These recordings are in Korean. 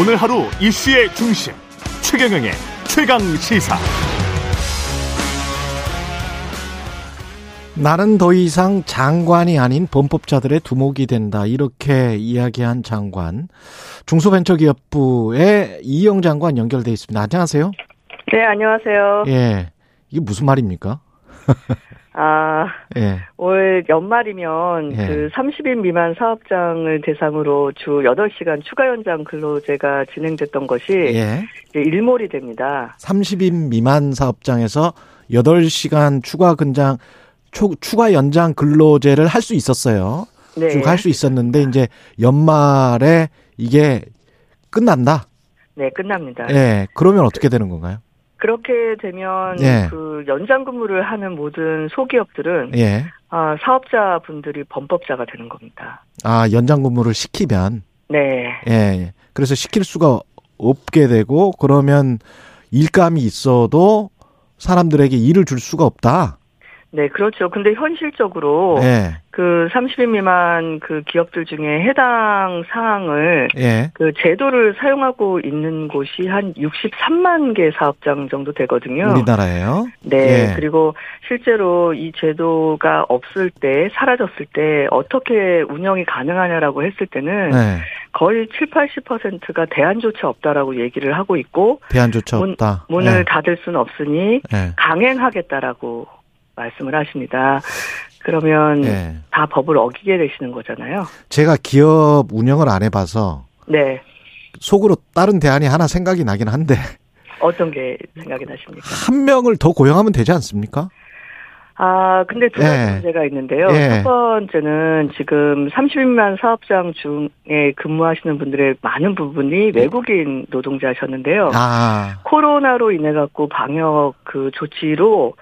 오늘 하루 이슈의 중심 최경영의 최강 시사. 나는 더 이상 장관이 아닌 범법자들의 두목이 된다. 이렇게 이야기한 장관. 중소벤처기업부의 이영 장관 연결돼 있습니다. 안녕하세요. 네, 안녕하세요. 예. 이게 무슨 말입니까? 아, 예. 올 연말이면 예. 그 30인 미만 사업장을 대상으로 주 8시간 추가 연장 근로제가 진행됐던 것이 예. 이제 일몰이 됩니다. 30인 미만 사업장에서 8시간 추가 근장 초, 추가 연장 근로제를 할 수 있었어요. 네. 쭉 할 수 있었는데 이제 연말에 이게 끝난다. 네, 끝납니다. 예. 그러면 어떻게 되는 건가요? 그렇게 되면 예. 그 연장 근무를 하는 모든 소기업들은 예. 아, 사업자분들이 범법자가 되는 겁니다. 아, 연장 근무를 시키면 네. 예. 그래서 시킬 수가 없게 되고 그러면 일감이 있어도 사람들에게 일을 줄 수가 없다. 네, 그렇죠. 근데 현실적으로 예. 그 30인 미만 그 기업들 중에 해당 사항을 예. 그 제도를 사용하고 있는 곳이 한 63만 개 사업장 정도 되거든요. 우리나라에요. 네. 예. 그리고 실제로 이 제도가 없을 때, 사라졌을 때 어떻게 운영이 가능하냐라고 했을 때는 예. 거의 7, 80%가 대안조차 없다라고 얘기를 하고 있고 대안조차 문- 없다. 문을 예. 닫을 수는 없으니 예. 강행하겠다라고 말씀을 하십니다. 그러면 예. 다 법을 어기게 되시는 거잖아요. 제가 기업 운영을 안 해봐서 네. 속으로 다른 대안이 하나 생각이 나긴 한데 어떤 게 생각이 나십니까? 한 명을 더 고용하면 되지 않습니까? 아, 근데 두 가지 예. 문제가 있는데요. 예. 첫 번째는 지금 30만 사업장 중에 근무하시는 분들의 많은 부분이 외국인 노동자셨는데요. 아, 코로나로 인해 갖고 방역 그 조치로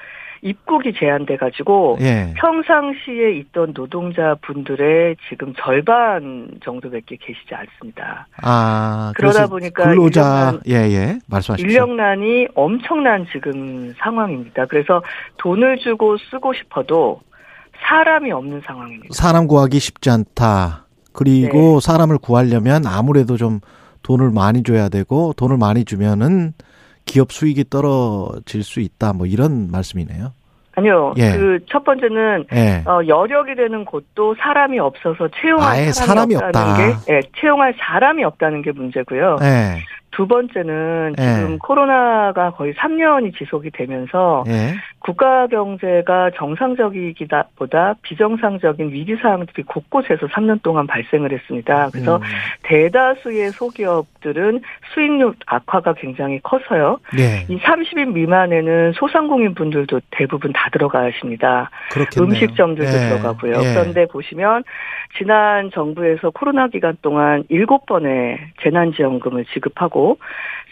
입국이 제한돼 가지고 예. 평상시에 있던 노동자 분들의 지금 절반 정도밖에 계시지 않습니다. 아, 그러다 보니까 근로자 인력난- 예, 예. 말씀하십시오. 인력난이 엄청난 지금 상황입니다. 그래서 돈을 주고 쓰고 싶어도 사람이 없는 상황입니다. 사람 구하기 쉽지 않다. 그리고 네. 사람을 구하려면 아무래도 좀 돈을 많이 줘야 되고 돈을 많이 주면은 기업 수익이 떨어질 수 있다. 뭐 이런 말씀이네요. 아니요. 예. 그첫 번째는 예. 어, 여력이 되는 곳도 사람이 없어서 채용할 아예 사람이, 사람이 없다는 없다. 게 예, 채용할 사람이 없다는 게 문제고요. 예. 두 번째는 예. 지금 코로나가 거의 3년이 지속이 되면서 예. 국가 경제가 정상적이기다 보다 비정상적인 위기 사항들이 곳곳에서 3년 동안 발생을 했습니다. 그래서 음. 대다수의 소기업들은 수익률 악화가 굉장히 커서요. 예. 이 30인 미만에는 소상공인 분들도 대부분 다 들어가십니다. 그렇겠네요. 음식점들도 예. 들어가고요. 예. 그런데 보시면 지난 정부에서 코로나 기간 동안 7번의 재난지원금을 지급하고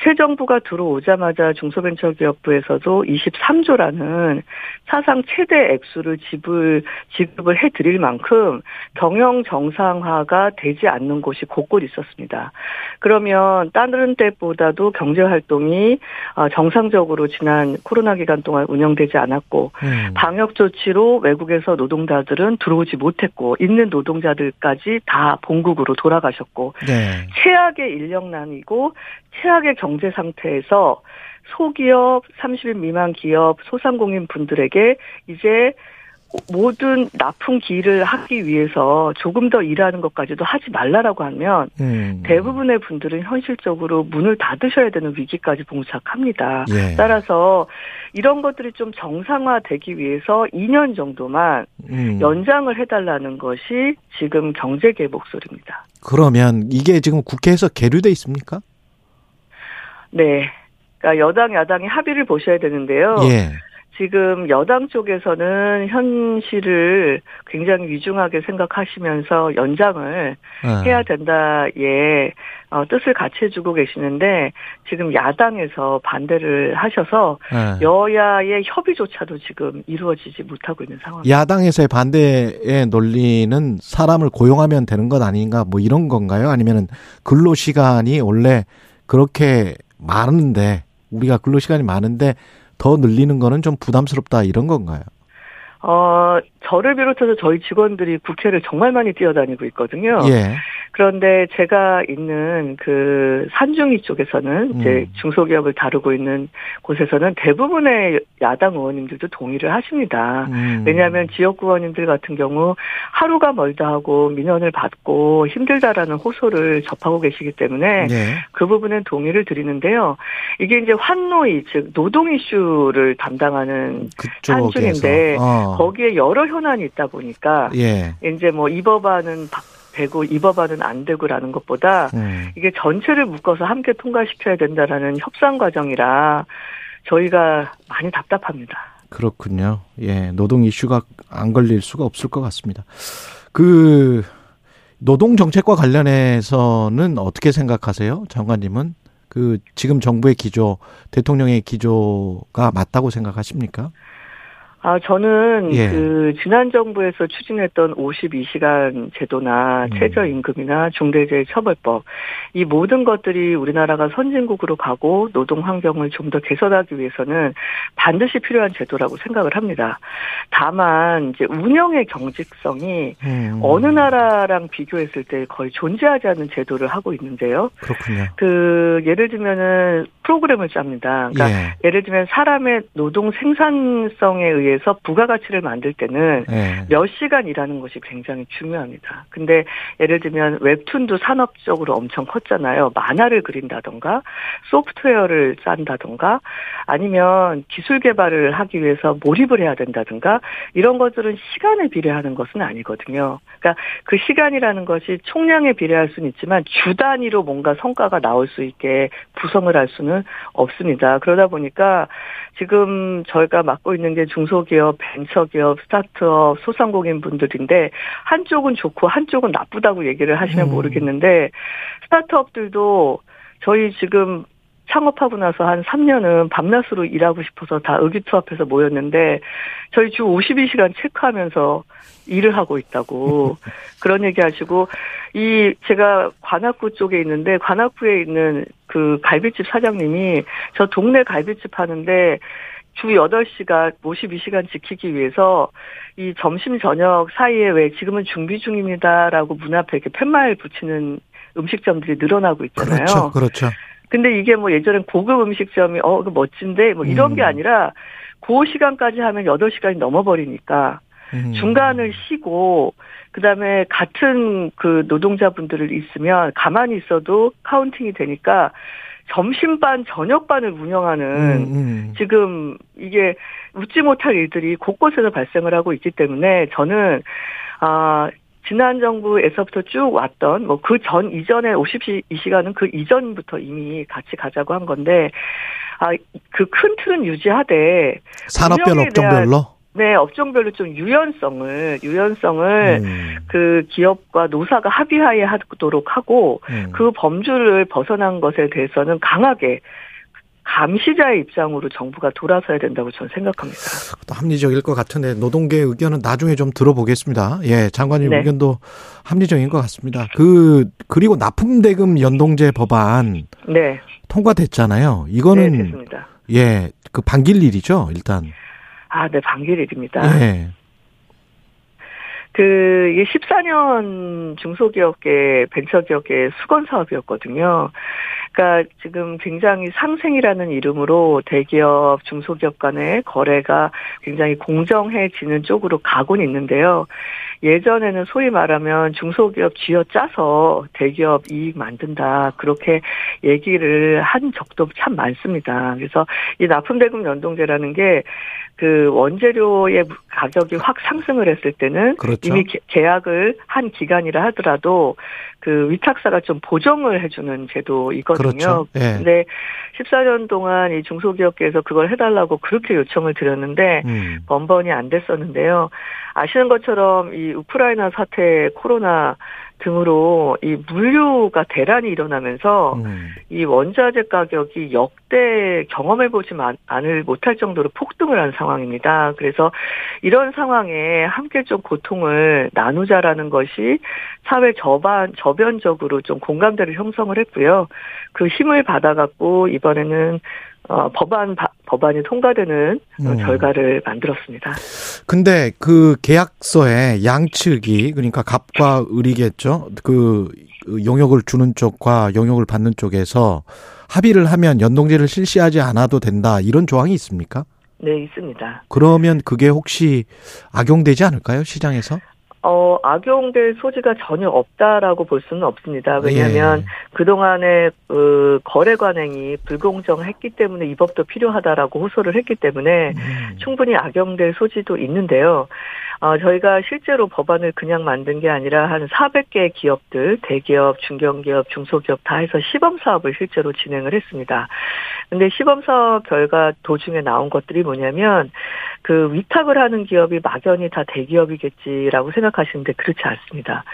새 정부가 들어오자마자 중소벤처기업부에서도 23조라는 사상 최대 액수를 지불, 지급을 해드릴 만큼 경영 정상화가 되지 않는 곳이 곳곳 있었습니다. 그러면 다른 때보다도 경제 활동이 어, 정상적으로 지난 코로나 기간 동안 운영되지 않았고 음. 방역 조치로 외국에서 노동자들은 들어오지 못했고 있는 노동자들까지 다 본국으로 돌아가셨고 네. 최악의 인력난이고 최악의 경제 상태에서 소기업, 30인 미만 기업, 소상공인 분들에게 이제 모든 납품 기일을 하기 위해서 조금 더 일하는 것까지도 하지 말라라고 하면 음. 대부분의 분들은 현실적으로 문을 닫으셔야 되는 위기까지 봉착합니다. 예. 따라서 이런 것들이 좀 정상화되기 위해서 2년 정도만 음. 연장을 해달라는 것이 지금 경제계 목소리입니다. 그러면 이게 지금 국회에서 계류돼 있습니까? 네. 그러니까 여당, 야당이 합의를 보셔야 되는데요. 예. 지금 여당 쪽에서는 현실을 굉장히 위중하게 생각하시면서 연장을 어. 해야 된다의 어, 뜻을 같이 해주고 계시는데 지금 야당에서 반대를 하셔서 예. 여야의 협의조차도 지금 이루어지지 못하고 있는 상황입니다. 야당에서의 반대의 논리는 사람을 고용하면 되는 것 아닌가 뭐 이런 건가요? 아니면은 근로 시간이 원래 그렇게 많은데 우리가 근로 시간이 많은데 더 늘리는 거는 좀 부담스럽다 이런 건가요? 어, 저를 비롯해서 저희 직원들이 국회를 정말 많이 뛰어다니고 있거든요. 예. 그런데 제가 있는 그 산중이 쪽에서는 이제 음. 중소기업을 다루고 있는 곳에서는 대부분의 야당 의원님들도 동의를 하십니다. 음. 왜냐하면 지역구 의원님들 같은 경우 하루가 멀다 하고 민원을 받고 힘들다라는 호소를 접하고 계시기 때문에 예. 그 부분은 동의를 드리는데요. 이게 이제 환노이 즉 노동 이슈를 담당하는 한중인데 어. 거기에 여러 현안이 있다 보니까 예. 이제 뭐 이 법안은 바- 되고 이 법안은 안 되고라는 것보다 음. 이게 전체를 묶어서 함께 통과시켜야 된다라는 협상 과정이라 저희가 많이 답답합니다. 그렇군요. 예, 노동 이슈가 안 걸릴 수가 없을 것 같습니다. 그 노동 정책과 관련해서는 어떻게 생각하세요, 장관님은? 그 지금 정부의 기조, 대통령의 기조가 맞다고 생각하십니까? 아, 저는 예. 그 지난 정부에서 추진했던 52시간 제도나 음. 최저임금이나 중대재해처벌법 이 모든 것들이 우리나라가 선진국으로 가고 노동 환경을 좀 더 개선하기 위해서는 반드시 필요한 제도라고 생각을 합니다. 다만 이제 운영의 경직성이 음. 어느 나라랑 비교했을 때 거의 존재하지 않는 제도를 하고 있는데요. 그렇군요. 그 예를 들면은 프로그램을 짭니다. 그러니까 예. 예를 들면 사람의 노동 생산성에 의해서 부가가치를 만들 때는 예. 몇 시간 일하는 것이 굉장히 중요합니다. 근데 예를 들면 웹툰도 산업적으로 엄청 컸잖아요. 만화를 그린다던가 소프트웨어를 짠다던가 아니면 기술 개발을 하기 위해서 몰입을 해야 된다든가 이런 것들은 시간에 비례하는 것은 아니거든요. 그러니까 그 시간이라는 것이 총량에 비례할 수는 있지만 주 단위로 뭔가 성과가 나올 수 있게 구성을 할 수는 없습니다. 그러다 보니까 지금 저희가 맡고 있는 게 중소기업, 벤처기업, 스타트업, 소상공인 분들인데 한쪽은 좋고 한쪽은 나쁘다고 얘기를 하시면 음. 모르겠는데 스타트업들도 저희 지금 창업하고 나서 한 3년은 밤낮으로 일하고 싶어서 다 의기투합해서 모였는데 저희 주 52시간 체크하면서 일을 하고 있다고 그런 얘기 하시고 이 제가 관악구 쪽에 있는데 관악구에 있는 그 갈비집 사장님이 저 동네 갈비집 하는데 주 8시간 52시간 지키기 위해서 이 점심 저녁 사이에 왜 지금은 준비 중입니다라고 문 앞에 이렇게 팻말 붙이는 음식점들이 늘어나고 있잖아요. 그렇죠. 그렇죠. 근데 이게 뭐 예전엔 고급 음식점이 어, 그 멋진데 뭐 이런 게 음. 아니라 그 시간까지 하면 8시간이 넘어버리니까 음. 중간을 쉬고 그다음에 같은 그 노동자분들을 있으면 가만히 있어도 카운팅이 되니까 점심반 저녁반을 운영하는 음, 음. 지금 이게 웃지 못할 일들이 곳곳에서 발생을 하고 있기 때문에 저는 아 지난 정부에서부터 쭉 왔던 뭐 그 전 이전에 52시간은 그 이전부터 이미 같이 가자고 한 건데 아 그 큰 틀은 유지하되 산업별 업종별로 네 업종별로 좀 유연성을 유연성을 음. 그 기업과 노사가 합의하에 하도록 하고 음. 그 범주를 벗어난 것에 대해서는 강하게 감시자의 입장으로 정부가 돌아서야 된다고 저는 생각합니다. 또 합리적일 것 같은데 노동계 의견은 나중에 좀 들어보겠습니다. 예, 장관님 네. 의견도 합리적인 것 같습니다. 그 그리고 납품대금 연동제 법안 네, 통과됐잖아요. 네 이거는 됐습니다. 예, 그 반길 일이죠, 일단. 아, 네 반길 일입니다. 예. 그 이게 14년 중소기업계 벤처기업계 수건 사업이었거든요. 그러니까 지금 굉장히 상생이라는 이름으로 대기업 중소기업 간의 거래가 굉장히 공정해지는 쪽으로 가고는 있는데요. 예전에는 소위 말하면 중소기업 쥐어 짜서 대기업 이익 만든다 그렇게 얘기를 한 적도 참 많습니다. 그래서 이 납품대금 연동제라는 게 그 원재료의 가격이 확 상승을 했을 때는 그렇죠. 이미 계- 계약을 한 기간이라 하더라도 그 위탁사가 좀 보정을 해주는 제도이거든요. 그렇죠. 예. 근데 14년 동안 이 중소기업계에서 그걸 해달라고 그렇게 요청을 드렸는데 음. 번번이 안 됐었는데요. 아시는 것처럼 이 우크라이나 사태, 코로나 등으로 이 물류가 대란이 일어나면서 음. 이 원자재 가격이 역대 경험해 보지 않을 못할 정도로 폭등을 한 상황입니다. 그래서 이런 상황에 함께 좀 고통을 나누자라는 것이 사회 저반, 저변적으로 좀 공감대를 형성을 했고요. 그 힘을 받아갖고 이번에는 어, 법안 바, 법안이 통과되는 어, 음. 결과를 만들었습니다. 근데 그 계약서에 양측이 그러니까 갑과 을이겠죠. 그 용역을 주는 쪽과 용역을 받는 쪽에서 합의를 하면 연동제를 실시하지 않아도 된다 이런 조항이 있습니까? 네, 있습니다. 그러면 그게 혹시 악용되지 않을까요 시장에서? 어, 악용될 소지가 전혀 없다라고 볼 수는 없습니다. 왜냐하면 예. 그동안에 그 거래 관행이 불공정했기 때문에 이 법도 필요하다라고 호소를 했기 때문에 음. 충분히 악용될 소지도 있는데요. 어, 저희가 실제로 법안을 그냥 만든 게 아니라 한 400개 기업들, 대기업, 중견기업, 중소기업 다 해서 시범 사업을 실제로 진행을 했습니다. 근데 시범 사업 결과 도중에 나온 것들이 뭐냐면 그 위탁을 하는 기업이 막연히 다 대기업이겠지라고 생각하시는데 그렇지 않습니다.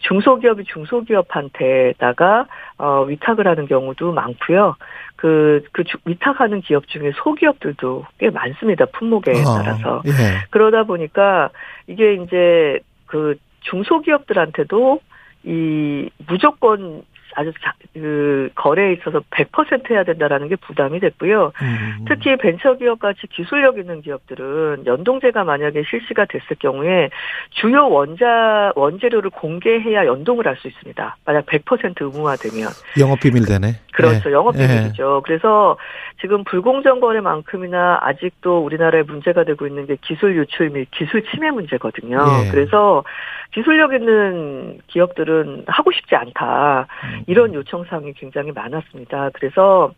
중소기업이 중소기업한테다가 어, 위탁을 하는 경우도 많고요. 그, 그 주- 위탁하는 기업 중에 소기업들도 꽤 많습니다. 품목에 아, 따라서. 예. 그러다 보니까 이게 이제 그 중소기업들한테도 이 무조건 아주 자, 그 거래에 있어서 100% 해야 된다라는 게 부담이 됐고요. 음. 특히 벤처기업 같이 기술력 있는 기업들은 연동제가 만약에 실시가 됐을 경우에 주요 원자 원재료를 공개해야 연동을 할 수 있습니다. 만약 100% 의무화되면 영업 비밀 되네. 그렇죠. 예. 영업 예. 비밀이죠. 그래서 지금 불공정 거래만큼이나 아직도 우리나라에 문제가 되고 있는 게 기술 유출 및 기술 침해 문제거든요. 예. 그래서 기술력 있는 기업들은 하고 싶지 않다. 음. 이런 요청 사항이 굉장히 많았습니다. 그래서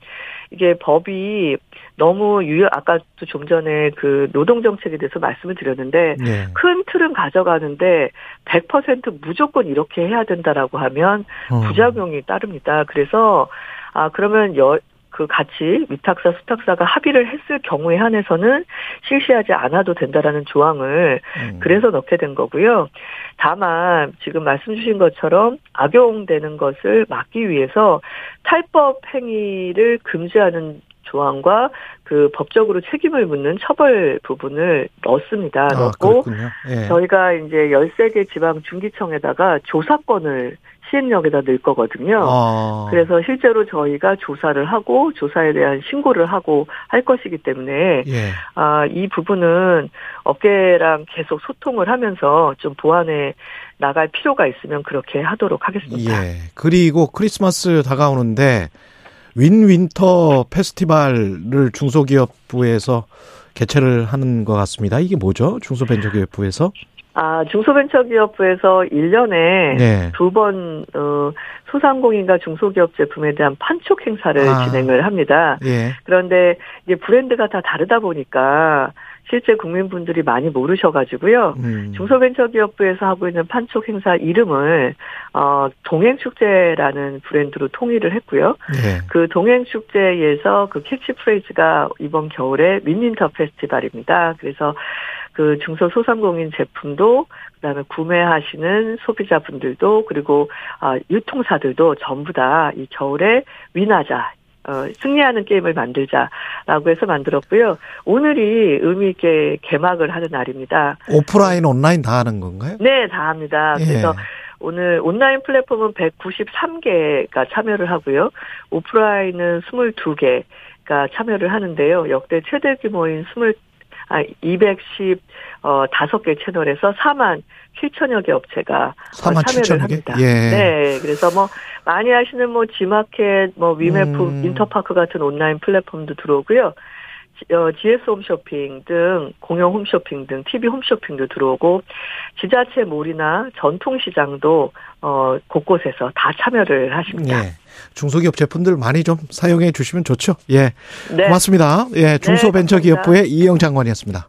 이게 법이 너무 유연 아까도 좀 전에 그 노동 정책에 대해서 말씀을 드렸는데 예. 큰 틀은 가져가는데 100% 무조건 이렇게 해야 된다라고 하면 어. 부작용이 따릅니다. 그래서 아 그러면 여, 그 같이 위탁사 수탁사가 합의를 했을 경우에 한해서는 실시하지 않아도 된다라는 조항을 음. 그래서 넣게 된 거고요. 다만 지금 말씀 주신 것처럼 악용되는 것을 막기 위해서 탈법 행위를 금지하는 조항과 그 법적으로 책임을 묻는 처벌 부분을 넣었습니다. 아, 넣고. 예. 저희가 이제 13개 지방 중기청에다가 조사권을 시행령에다 넣을 거거든요. 아. 그래서 실제로 저희가 조사를 하고 조사에 대한 신고를 하고 할 것이기 때문에 예. 아, 이 부분은 업계랑 계속 소통을 하면서 좀 보완해 나갈 필요가 있으면 그렇게 하도록 하겠습니다. 예. 그리고 크리스마스 다가오는데 윈윈터 페스티벌을 중소기업부에서 개최를 하는 것 같습니다. 이게 뭐죠? 중소벤처기업부에서? 아, 중소벤처기업부에서 1년에 네. 두 번, 어, 소상공인과 중소기업 제품에 대한 판촉 행사를 아. 진행을 합니다. 예. 그런데 이제 브랜드가 다 다르다 보니까 실제 국민분들이 많이 모르셔가지고요. 음. 중소벤처기업부에서 하고 있는 판촉 행사 이름을 어 동행축제라는 브랜드로 통일을 했고요. 예. 그 동행축제에서 그 캐치프레이즈가 이번 겨울에 Win Winter 페스티벌입니다. 그래서 그 중소 소상공인 제품도 그다음에 구매하시는 소비자분들도 그리고 아 유통사들도 전부 다 이 겨울에 win하자 어, 승리하는 게임을 만들자라고 해서 만들었고요. 오늘이 의미 있게 개막을 하는 날입니다. 오프라인, 온라인 다 하는 건가요? 네, 다 합니다. 예. 그래서 오늘 온라인 플랫폼은 193개가 참여를 하고요. 오프라인은 22개가 참여를 하는데요. 역대 최대 규모인 20, 아, 210, 어, 5개 채널에서 4만 7천여 개 업체가 4만 어, 참여를 7천여 개? 합니다. 예. 네, 그래서 뭐 많이 하시는 뭐 지마켓, 뭐 위메프, 음. 인터파크 같은 온라인 플랫폼도 들어오고요. 지- 어, GS 홈쇼핑 등 공영 홈쇼핑 등 TV 홈쇼핑도 들어오고 지자체 몰이나 전통시장도 어, 곳곳에서 다 참여를 하십니다. 예. 중소기업 제품들 많이 좀 사용해 주시면 좋죠. 예. 네, 고맙습니다. 예. 중소벤처기업부의 이영 장관이었습니다.